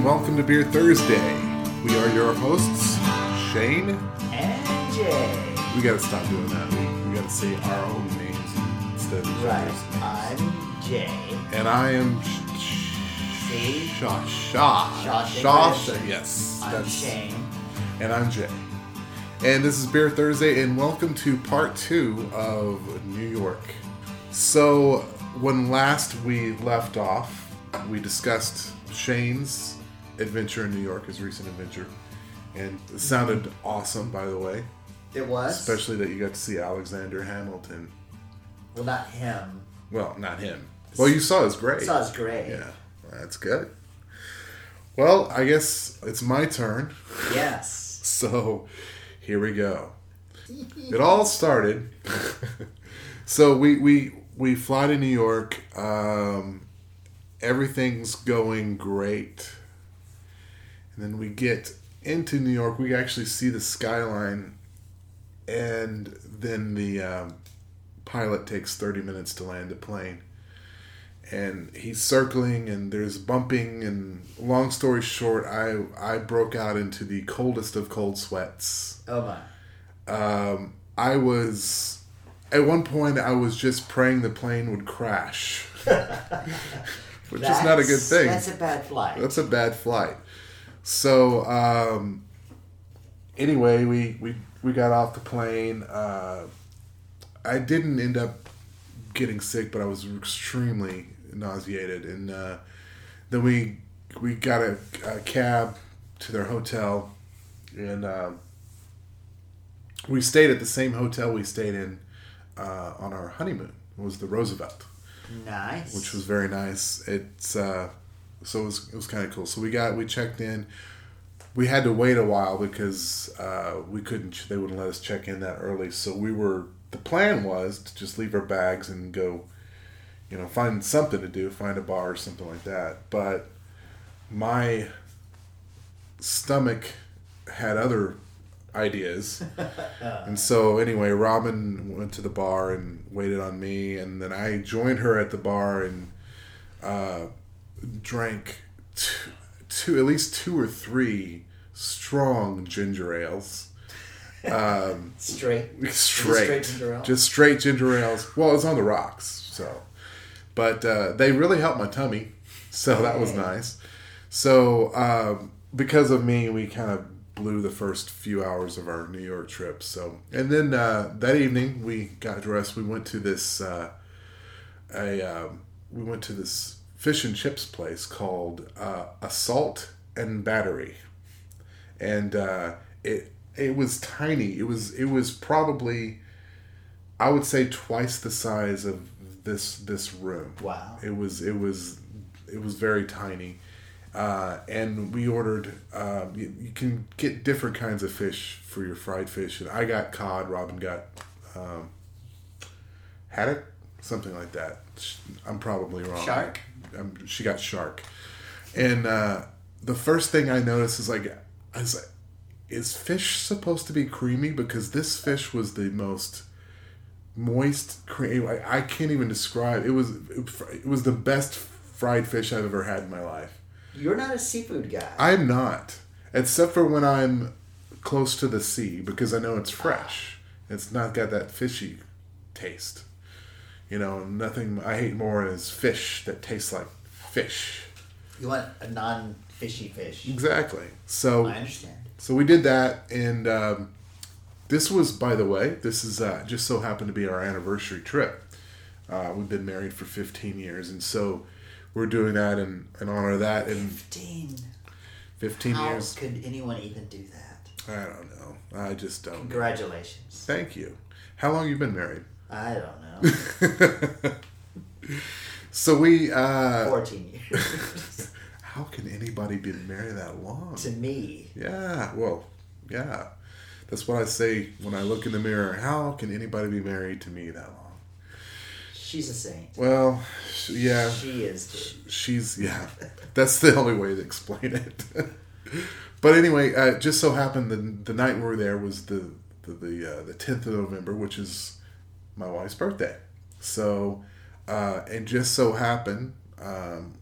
and welcome to Beer Thursday. We are your hosts, Shayne. And Jay. We gotta stop doing that. We, we gotta say our own names instead of Right. other's. I'm Jay. And I am Sh- Sh-. Shaw. Shaw- Shaw. Yes. I'm that's- Shayne. And I'm Jay. And this is Beer Thursday, and welcome to part two of New York. So, when last we left off, we discussed Shayne's adventure in New York, his recent adventure. And it sounded awesome, by the way. It was? Especially that you got to see Alexander Hamilton. Well, not him. Well, not him. Well, you saw his grave. Saw his grave. Yeah, that's good. Well, I guess it's my turn. Yes. So here we go. It all started. so we we we fly to New York. Um, everything's going great, and then we get into New York. We actually see the skyline, and then the um, pilot takes thirty minutes to land the plane. And he's circling, and there's bumping, and long story short, I I broke out into the coldest of cold sweats Oh my. um, I was at one point I was just praying the plane would crash, which is not a good thing. That's a bad flight. That's a bad flight. So um, anyway, we, we we got off the plane. Uh, I didn't end up getting sick, but I was extremely nauseated, and uh, then we we got a, a cab to their hotel, and um, we stayed at the same hotel we stayed in uh, on our honeymoon. It was the Roosevelt nice. which was very nice. It's uh, so it was it was kind of cool. So we got we checked in. We had to wait a while because uh, we couldn't. They wouldn't let us check in that early. So we were. The plan was to just leave our bags and go, you know, find something to do, find a bar or something like that. But my stomach had other ideas. And so anyway, Robin went to the bar and waited on me, and then I joined her at the bar and uh, drank two, two, at least two or three strong ginger ales. Um, Straight. straight, straight ginger ale? just straight ginger ales. Well, it's on the rocks, so. But uh, they really helped my tummy, so that was nice. So um, because of me, we kind of blew the first few hours of our New York trip. So and then uh, that evening we got dressed. We went to this uh, a um, we went to this fish and chips place called uh, A Salt and Battery, and uh, it it was tiny. It was it was probably I would say twice the size of this this room. Wow. It was it was it was very tiny, uh, and we ordered. Um, you, you can get different kinds of fish for your fried fish, and I got cod. Robin got um, haddock, something like that. I'm probably wrong. Shark? Um, she got shark, and uh, the first thing I noticed is like, I was like, is fish supposed to be creamy? Because this fish was the most moist cream. I, I can't even describe. It was it was the best fried fish I've ever had in my life. You're not a seafood guy. I'm not, except for when I'm close to the sea because I know it's fresh. It's not got that fishy taste. You know, nothing I hate more is fish that tastes like fish. you want a non-fishy fish. Exactly. So I understand. so we did that, and um, this was, by the way, this is uh, just so happened to be our anniversary trip. Uh, we've been married for 15 years, and so we're doing that in, in honor of that. In 15. 15 How years, could anyone even do that? I don't know. I just don't. Congratulations. Thank you. How long you been married? I don't know. So we. Uh, 14 years. how can anybody be married that long? to me. Yeah. Well, yeah. That's what I say when I look in the mirror. How can anybody be married to me that long? She's a saint. Well, yeah. She is too. she's yeah that's the only way to explain it but anyway uh, just so happened the, the night we were there was the the the, uh, the 10th of november which is my wife's birthday so uh, it just so happened um,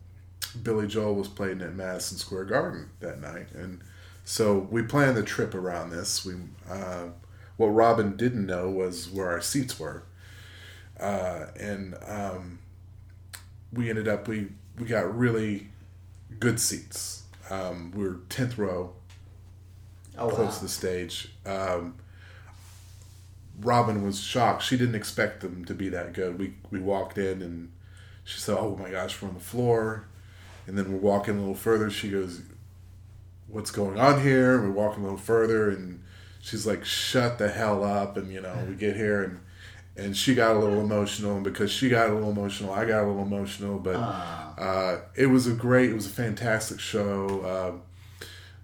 Billy Joel was playing at Madison Square Garden that night, and so we planned the trip around this. We uh, what Robin didn't know was where our seats were, uh, and um, we ended up we we got really good seats. Um, we were tenth row, Oh close wow. to the stage. Um, Robin was shocked. She didn't expect them to be that good. We we walked in and she said, "Oh my gosh, we're on the floor." And then we're walking a little further. She goes, "What's going on here?" We're walking a little further, and she's like, "Shut the hell up!" And you know, we get here and and she got a little emotional, and because she got a little emotional, I got a little emotional. But Ah. uh, it was a great, it was a fantastic show. Um,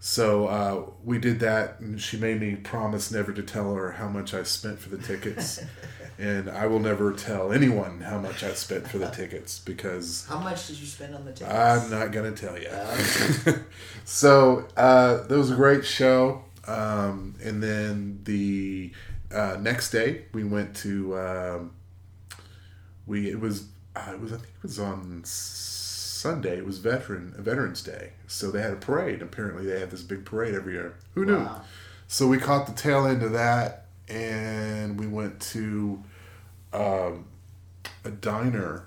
so uh, we did that, and she made me promise never to tell her how much I spent for the tickets, and I will never tell anyone how much I spent for the tickets because How much did you spend on the tickets? I'm not gonna tell you. Uh, so uh, that was a great show, um, and then the uh, next day we went to um, we it was uh, it was I think it was on Sunday. It was veteran Veterans Day, so they had a parade. Apparently, they have this big parade every year. Who knew? Wow. So we caught the tail end of that, and we went to um, a diner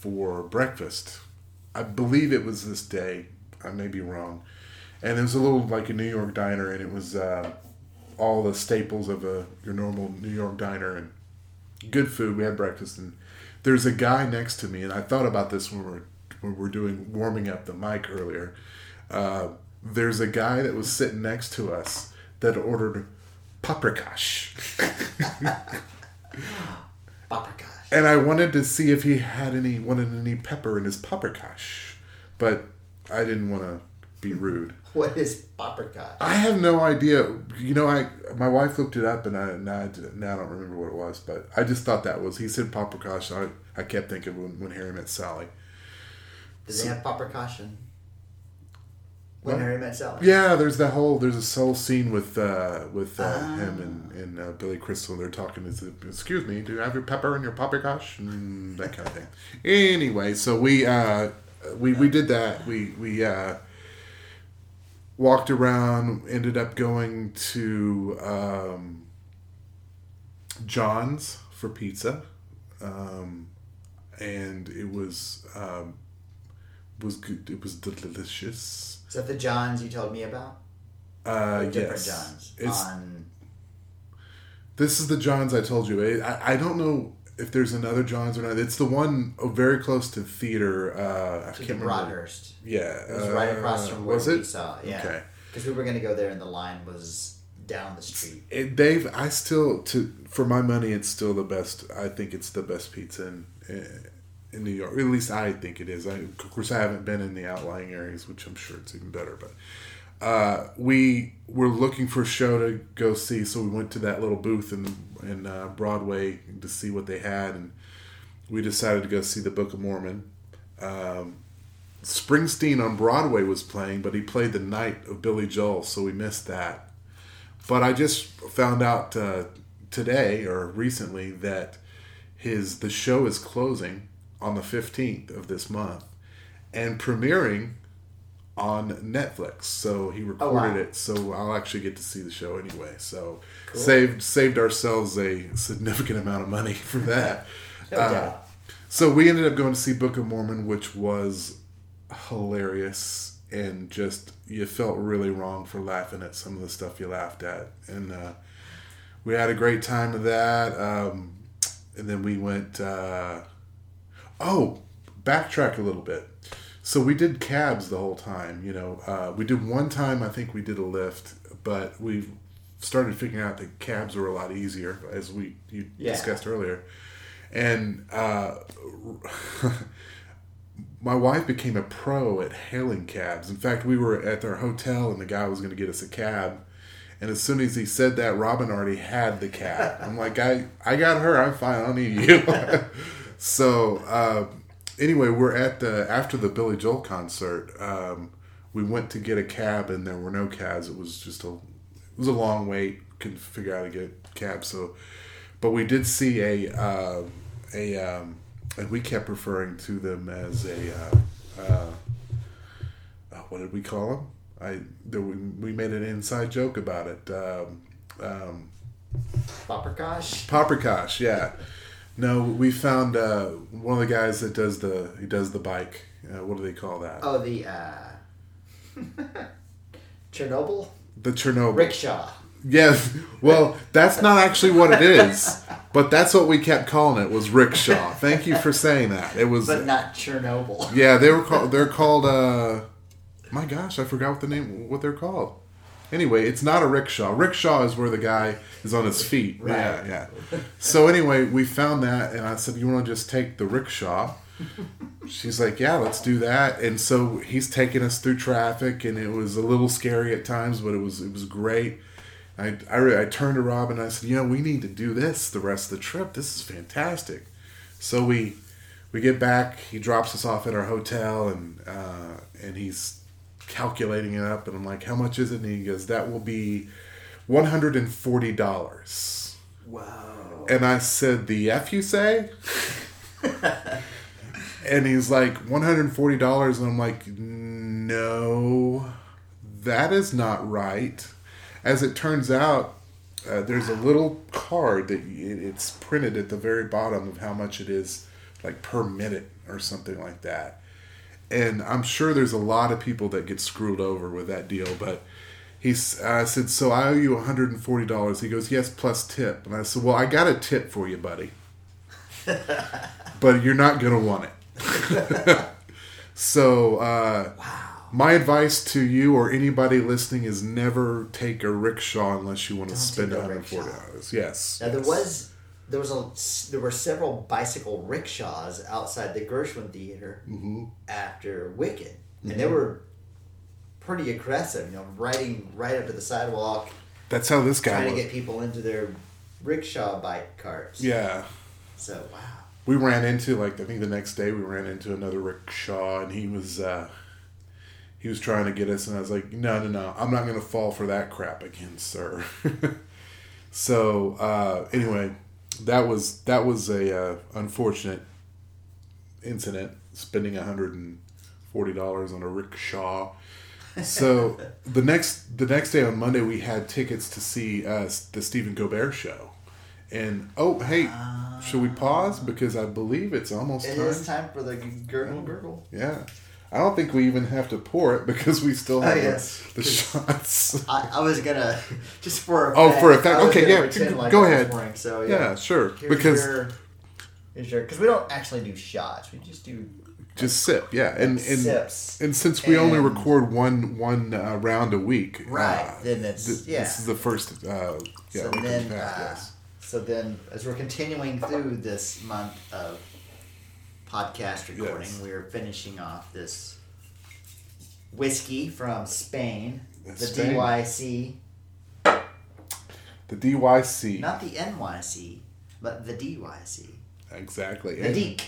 for breakfast. I believe it was this day. I may be wrong. And it was a little like a New York diner, and it was uh, all the staples of a your normal New York diner and good food. We had breakfast, and there's a guy next to me, and I thought about this when we were when we were doing warming up the mic earlier. Uh, there's a guy that was sitting next to us that ordered paprikash. Paprikash. And I wanted to see if he had any wanted any pepper in his paprikash, but I didn't want to be rude. What is paprikash? I have no idea. You know, I my wife looked it up, and I now, I now I don't remember what it was, but I just thought that was he said paprikash. I I kept thinking when, when Harry met Sally. Does they have paprikash in When What? Harry Met Sally? Yeah, there's that whole there's this whole scene with uh, with uh, Ah. him and and uh, Billy Crystal. They're talking. Is excuse me, do you have your pepper and your paprikash? And that kind of thing. Anyway, so we uh, we we did that. We we uh, walked around. Ended up going to um, John's for pizza, um, and it was um, was good. It was delicious. Is that the Johns you told me about? Uh, yes. Johns. It's On this is the Johns I told you. I, I don't know if there's another Johns or not. It's the one oh, very close to theater. Uh, I to can't the remember. Broadhurst. Yeah, It was right across uh, from where was we saw. Yeah. Okay. Because we were going to go there and the line was down the street. It, Dave, I still to for my money, it's still the best. I think it's the best pizza in in New York. At least I think it is. I, of course, I haven't been in the outlying areas, which I'm sure it's even better. But uh, we were looking for a show to go see, so we went to that little booth in in uh, Broadway to see what they had, and we decided to go see the Book of Mormon. Um, Springsteen on Broadway was playing, but he played the night of Billy Joel, so we missed that. But I just found out uh, today or recently that his the show is closing on the fifteenth of this month and premiering on Netflix. So he recorded wow. it, so I'll actually get to see the show anyway. So Cool. saved saved ourselves a significant amount of money for that. No Uh. So we ended up going to see Book of Mormon, which was hilarious and just you felt really wrong for laughing at some of the stuff you laughed at, and uh, we had a great time of that. Um, and then we went. Uh, oh, backtrack a little bit. So we did cabs the whole time. You know, uh, we did one time. I think we did a Lyft, but we started figuring out that cabs were a lot easier, as we you Yeah. discussed earlier. And uh, my wife became a pro at hailing cabs. In fact, we were at our hotel, and the guy was going to get us a cab. And as soon as he said that, Robin already had the cab. I'm like, I, I got her. I'm fine. I don't need you. so uh, anyway, we're at the after the Billy Joel concert. Um, we went to get a cab, and there were no cabs. It was just a it was a long wait. Couldn't figure out how to get a cab. So, but we did see a uh, a um, and we kept referring to them as a uh, uh, what did we call them? I there, we, we made an inside joke about it. Um, um, Paprikash? Paprikash, yeah. No, we found uh, one of the guys that does the he does the bike. Uh, what do they call that? Oh, the uh, Chernobyl The Chernobyl. rickshaw. Yes. Well, that's not actually what it is, but that's what we kept calling it was rickshaw. Thank you for saying that. It was. But not Chernobyl. Yeah, they were called. They're called. uh My gosh, I forgot what the name. What they're called. Anyway, it's not a rickshaw. Rickshaw is where the guy is on his feet. Right. Yeah, yeah. So anyway, we found that, and I said, "You want to just take the rickshaw?" She's like, "Yeah, let's do that." And so he's taking us through traffic, and it was a little scary at times, but it was it was great. I, I, re- I turned to Rob and I said, you know, we need to do this the rest of the trip. This is fantastic. So we we get back. He drops us off at our hotel, and uh, and he's calculating it up. And I'm like, how much is it? And he goes, that will be one hundred and forty dollars. Wow. And I said, the F you say? and he's like, $140. And I'm like, no, that is not right. As it turns out, uh, there's a little card that it's printed at the very bottom of how much it is, like per minute or something like that. And I'm sure there's a lot of people that get screwed over with that deal, but he's I said, so I owe you $140. He goes, yes, plus tip. And I said, well, I got a tip for you, buddy. but you're not going to want it. so, uh, my advice to you or anybody listening is never take a rickshaw unless you want to spend $140. Yes. Now there yes. was there was a there were several bicycle rickshaws outside the Gershwin Theater Mm-hmm. after Wicked, and they were pretty aggressive. You know, riding right up to the sidewalk, That's how this guy trying to get people into their rickshaw bike carts. Yeah. So wow. we ran into like I think the next day we ran into another rickshaw and he was uh he was trying to get us and I was like no no no I'm not gonna fall for that crap again sir so uh anyway that was that was a uh, unfortunate incident spending a hundred and forty dollars on a rickshaw. So the next the next day on Monday we had tickets to see uh, the Stephen Colbert show. And oh hey should we pause? Because I believe it's almost It time. is time for the gurgle gurgle. yeah I don't think we even have to pour it because we still have Oh, the- the, shots I, I was gonna just for Oh, for a was Okay, yeah, go like was ahead. pouring, so yeah yeah, sure Here's because your, here's your because we don't actually do shots. We just do just sip yeah and and sips. And since we only record one one uh, round a week, Right, uh, then it's- th- yeah. This is the first. Uh, yeah, so then, and uh, yes. so then, as we're continuing through this month of podcast recording, Yes. we're finishing off this whiskey from Spain, the Spain. DYC, the DYC not the NYC, but the DYC, exactly. the And DEEK,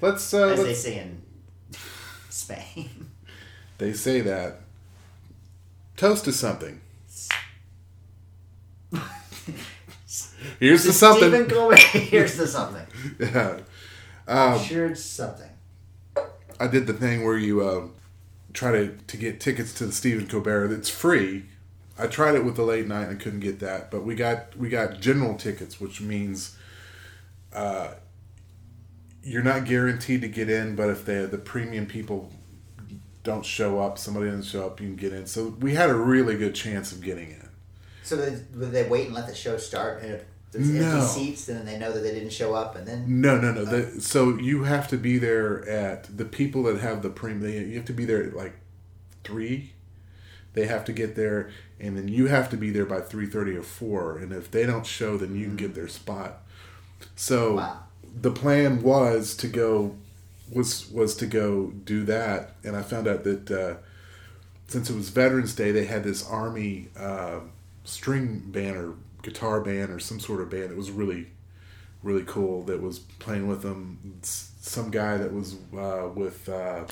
Let's. Uh, as they let's say in Spain. they say that. Toast to something. Here's to something. Stephen Colbert, here's the something. Yeah. Um, sure, it's something. I did the thing where you uh, try to, to get tickets to the Stephen Colbert. It's free. I tried it with the late night and couldn't get that, but we got we got general tickets, which means uh, you're not guaranteed to get in. But if the the premium people don't show up, somebody doesn't show up, you can get in. So we had a really good chance of getting in. So they, they wait and let the show start, and if there's No. empty seats, and then they know that they didn't show up, and then No, no, no. The, so you have to be there at the people that have the premium. You have to be there at like three. They have to get there, and then you have to be there by three thirty or four. And if they don't show, then you can get their spot. So Wow. the plan was to go was was to go do that, and I found out that uh, since it was Veterans Day, they had this Army uh, string band or guitar band or some sort of band. that was really really cool that was playing with them. Some guy that was uh, with uh,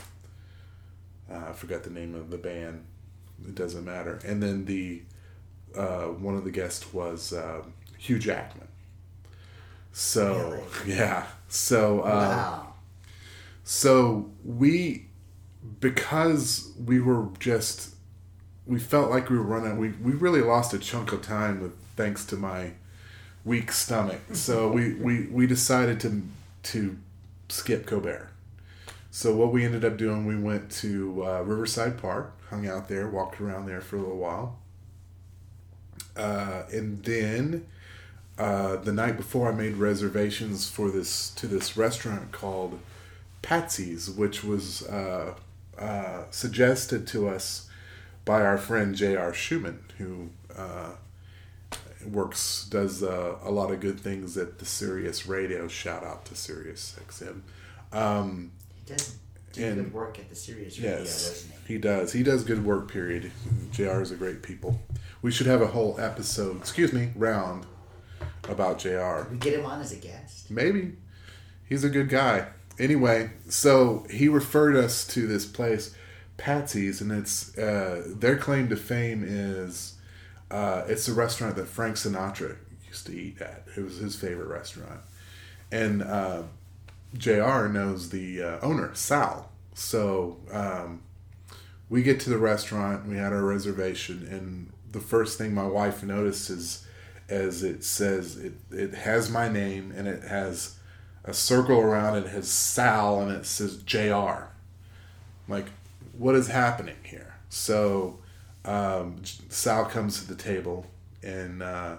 uh, I forgot the name of the band. It doesn't matter. And then the uh, one of the guests was uh, Hugh Jackman. So yeah, so uh, wow, so we because we were just we felt like we were running we, we really lost a chunk of time with thanks to my weak stomach. So we, we we decided to to skip Colbert. So what we ended up doing we went to uh, Riverside Park hung out there walked around there for a little while. Uh, and then uh, the night before I made reservations for this to this restaurant called Patsy's which was uh, uh, suggested to us by our friend J.R. Schumann, who uh, works, does uh, a lot of good things at the Sirius Radio. Shout out to Sirius XM. Um, he does do and- good work at the Sirius Radio, yes, doesn't he? he does. He does good work. Period. Jr. is a great people. We should have a whole episode. Excuse me, round about Jr. We get him on as a guest. Maybe. He's a good guy. Anyway, so he referred us to this place, Patsy's, and it's uh, their claim to fame is uh, it's a restaurant that Frank Sinatra used to eat at. It was his favorite restaurant, and uh, Jr. knows the uh, owner, Sal. So um, we get to the restaurant, we had our reservation, and the first thing my wife noticed is as it says it, it has my name and it has a circle around it has Sal and it says JR. Like, what is happening here? So um, Sal comes to the table and uh,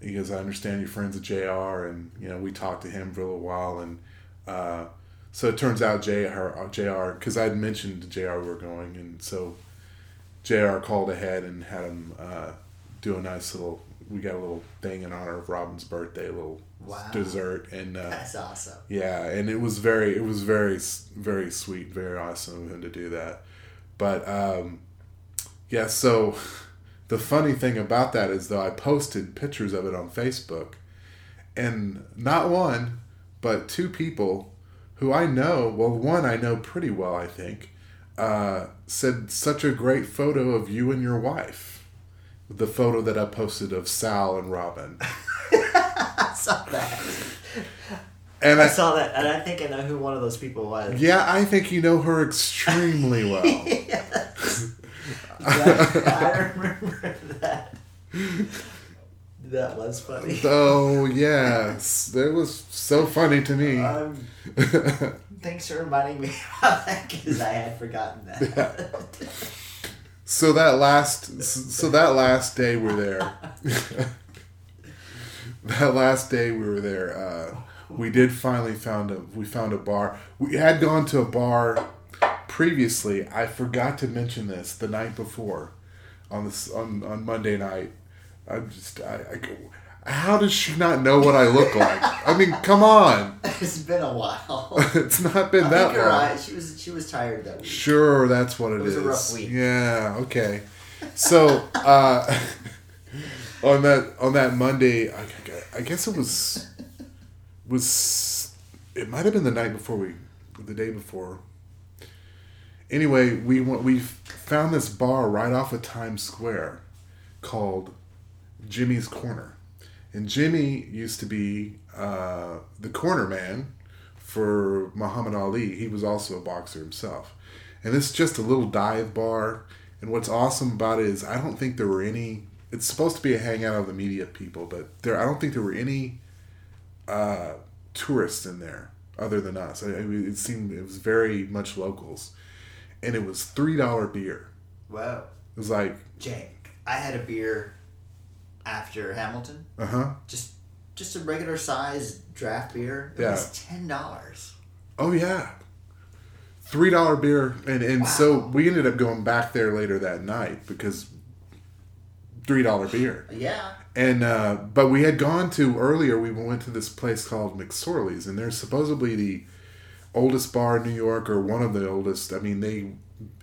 he goes, I understand you're friends with JR. And, you know, we talked to him for a little while. And uh, so it turns out JR, JR because I had mentioned to JR we were going. And so JR called ahead and had him uh, do a nice little, we got a little thing in honor of Robin's birthday, a little Wow. dessert. And, uh, That's awesome. yeah, and it was very, it was very, very sweet, very awesome of him to do that. But um, yeah, so the funny thing about that is though I posted pictures of it on Facebook, and not one, but two people who I know. Well, one I know pretty well, I think, uh, said such a great photo of you and your wife. The photo that I posted of Sal and Robin, I saw that. and I I saw that, and I think I know who one of those people was. Yeah, I think you know her extremely well. yes. I remember that. That was funny. oh yes, that was so funny to me. Um, thanks for reminding me about that because I had forgotten that. So that last, so that last day we were there. that last day we were there. Uh, we did finally found a we found a bar. We had gone to a bar previously. I forgot to mention this the night before, on this on on Monday night. I'm just I, I go. How does she not know what I look like? I mean, come on. it's been a while. It's not been I that long. right. She was she was tired that week. Sure, that's what it It was is. a rough week. Yeah, okay. So uh, on that on that Monday, I, I guess it was was it might have been the night before we the day before. Anyway, we went, we found this bar right off of Times Square called Jimmy's Corner. And Jimmy used to be uh, the corner man for Muhammad Ali. He was also a boxer himself. And this is just a little dive bar. And what's awesome about it is I don't think there were any. It's supposed to be a hangout of the media people, but there I don't think there were any uh, tourists in there other than us. I, I mean, it seemed it was very much locals, and it was three dollar beer. Wow. It was like, Jake, I had a beer after Hamilton. uh huh. Just just a regular size draft beer. It Yeah. was ten dollars. Oh yeah. Three dollar beer and, and so we ended up going back there later that night because three dollar beer. Yeah. And uh, but we had gone to earlier we went to this place called McSorley's and they're supposedly the oldest bar in New York or one of the oldest. I mean they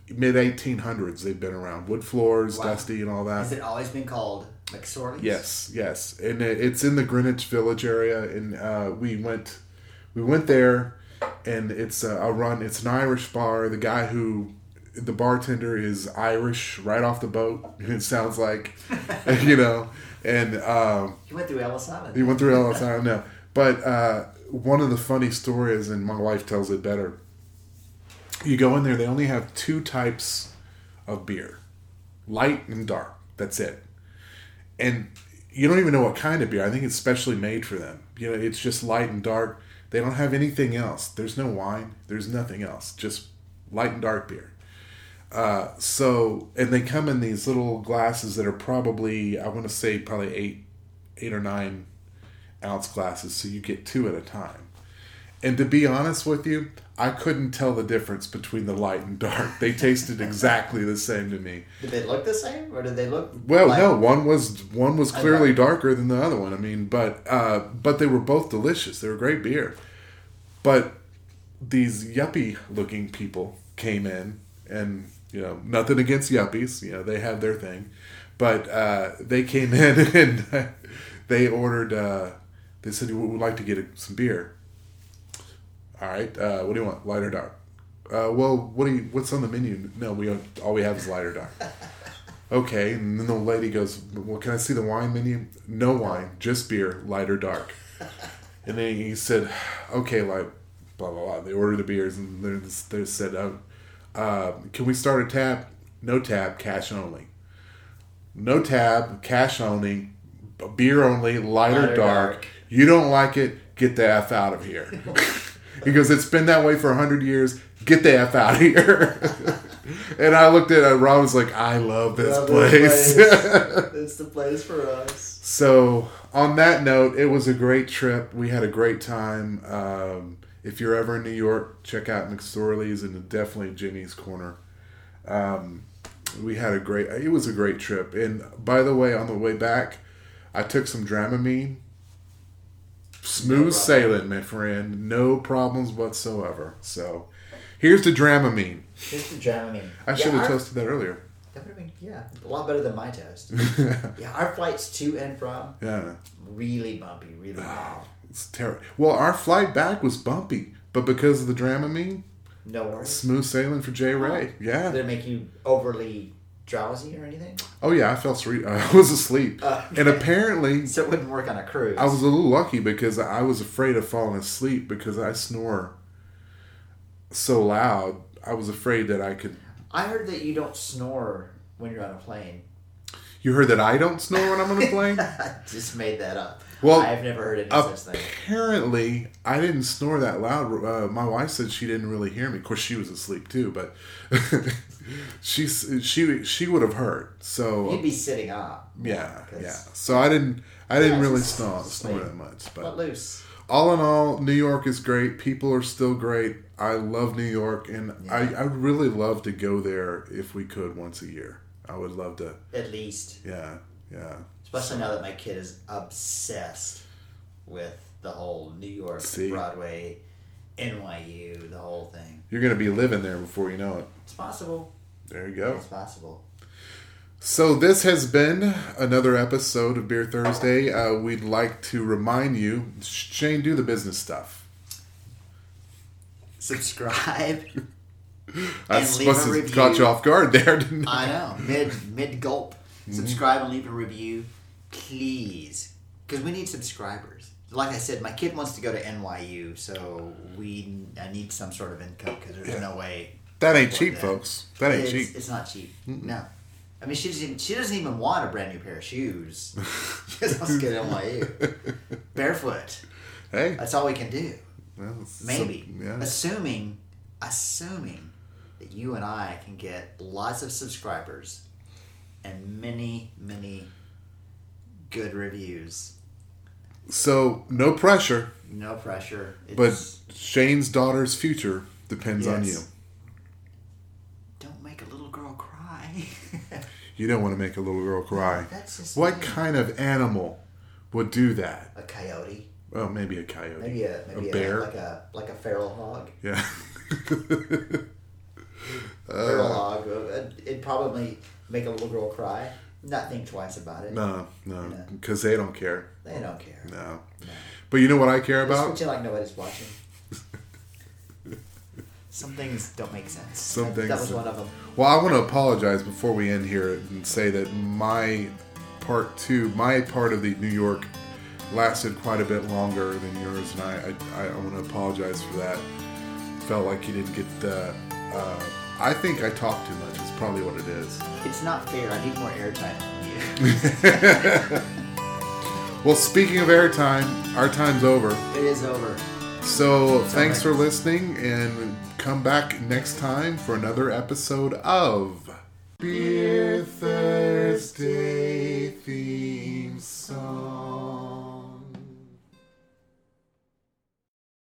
mid eighteen hundreds they've been around. Wood floors, Wow. dusty and all that. Has it always been called McSorley's? Yes, yes, and it's in the Greenwich Village area, and uh, we went, we went there, and it's a, a run. It's an Irish bar. The guy who, the bartender is Irish right off the boat. It sounds like, you know, and um, You went through Ellis Island. he went through the time. No, but uh, one of the funny stories, and my wife tells it better. You go in there, they only have two types of beer light and dark. That's it. And you don't even know what kind of beer. I think it's specially made for them. You know, it's just light and dark. They don't have anything else. There's no wine. There's nothing else. Just light and dark beer. Uh, so, and they come in these little glasses that are probably, I want to say, probably eight, eight or nine ounce glasses. So you get two at a time. And to be honest with you, I couldn't tell the difference between the light and dark. They tasted exactly the same to me. Did they look the same, or did they look? Well, like- no, one was one was clearly darker than the other one. I mean, but uh, but they were both delicious. They were great beer. But these yuppie looking people came in, and you know, nothing against yuppies. You know, they have their thing, but uh, they came in and they ordered. Uh, they said, "We would like to get some beer." All right, uh, what do you want, light or dark? Uh, well, what do you? What's on the menu? No, we don't, all we have is light or dark. Okay, and then the lady goes, "Well, can I see the wine menu? No wine, just beer, light or dark." And then he said, "Okay, like blah blah blah." They ordered the beers, and they they said, uh, uh, "Can we start a tab? No tab, cash only. No tab, cash only, beer only, light, Light or or dark. dark. You don't like it? Get the f out of here." he goes, "It's been that way for hundred years. Get the f out of here." and I looked at it. Rob was like, "I love this Love place." this place. it's the place for us. So, on that note, it was a great trip. We had a great time. Um, if you're ever in New York, check out McSorley's and definitely Jimmy's Corner. Um, we had a great. It was a great trip. And by the way, on the way back, I took some Dramamine. Smooth problem. sailing, my friend. No problems whatsoever. So, here's the Dramamine. Here's the Dramamine. I Yeah, should have our- toasted that earlier. That would have been yeah, a lot better than my toast. yeah, our flights to and from yeah. really bumpy, really ah, bad. It's terrible. Well, our flight back was bumpy, but because of the Dramamine, No worries. smooth sailing for Jay Ray. Oh, did Yeah. it make you overly drowsy or anything? Oh yeah, I fell asleep. I was asleep, Uh, and apparently So it wouldn't work on a cruise. I was a little lucky because I was afraid of falling asleep because I snore so loud. I was afraid that I could. I heard that you don't snore when you're on a plane. You heard that I don't snore when I'm on a plane. I just made that up. Well, I've never heard any such thing. Apparently, I didn't snore that loud. Uh, my wife said she didn't really hear me. Of course, she was asleep too, but she she she would have hurt. So he'd um, be sitting up. Yeah, yeah. So I didn't I didn't Yeah, really snore snore that much. But Let loose. all in all, New York is great. People are still great. I love New York, and I Yeah. I would really love to go there if we could once a year. I would love to. At least. Yeah, yeah. Especially now that my kid is obsessed with the whole New York, See. Broadway, NYU, the whole thing. You're gonna be living there before you know it. It's possible. There you go. It's possible. So this has been another episode of Beer Thursday. Uh, we'd like to remind you, Shayne, do the business stuff. Subscribe. I must have review. caught you off guard there, didn't I? I know. Mid mid gulp. Subscribe and leave a review, please, because we need subscribers. Like I said, my kid wants to go to NYU, so we I need some sort of income because there's Yeah. no way. That ain't cheap, the- folks. That ain't it's, cheap. It's not cheap. No. I mean, she doesn't. Even, she doesn't even want a brand new pair of shoes. wants to go to NYU barefoot. Hey, That's all we can do. well, Maybe. some- yeah. Assuming, assuming that you and I can get lots of subscribers and many, many good reviews. So no pressure, No pressure. but Shayne's daughter's future depends on you. Yes. don't make a little girl cry. You don't want to make a little girl cry. What mean. kind of animal would do that? a coyote. Well, maybe a coyote. Maybe a maybe A bear? like a like a feral hog. Yeah. Feral uh, hog. uh, It'd probably make a little girl cry. Not think twice about it. no, no, because they don't care. They don't care. No. No. But you know what I care about? Just pretend like nobody's watching some things don't make sense. Some that, things. That was one of them. Well, I want to apologize before we end here and say that my part two, my part of the New York, lasted quite a bit longer than yours, and I I, I want to apologize for that. Felt like you didn't get the. Uh, I think I talk too much. It's probably what it is. It's not fair. I need more airtime. well, speaking of airtime, our time's over. It is over. So thanks for listening, and come back next time for another episode of Beer Thursday theme song.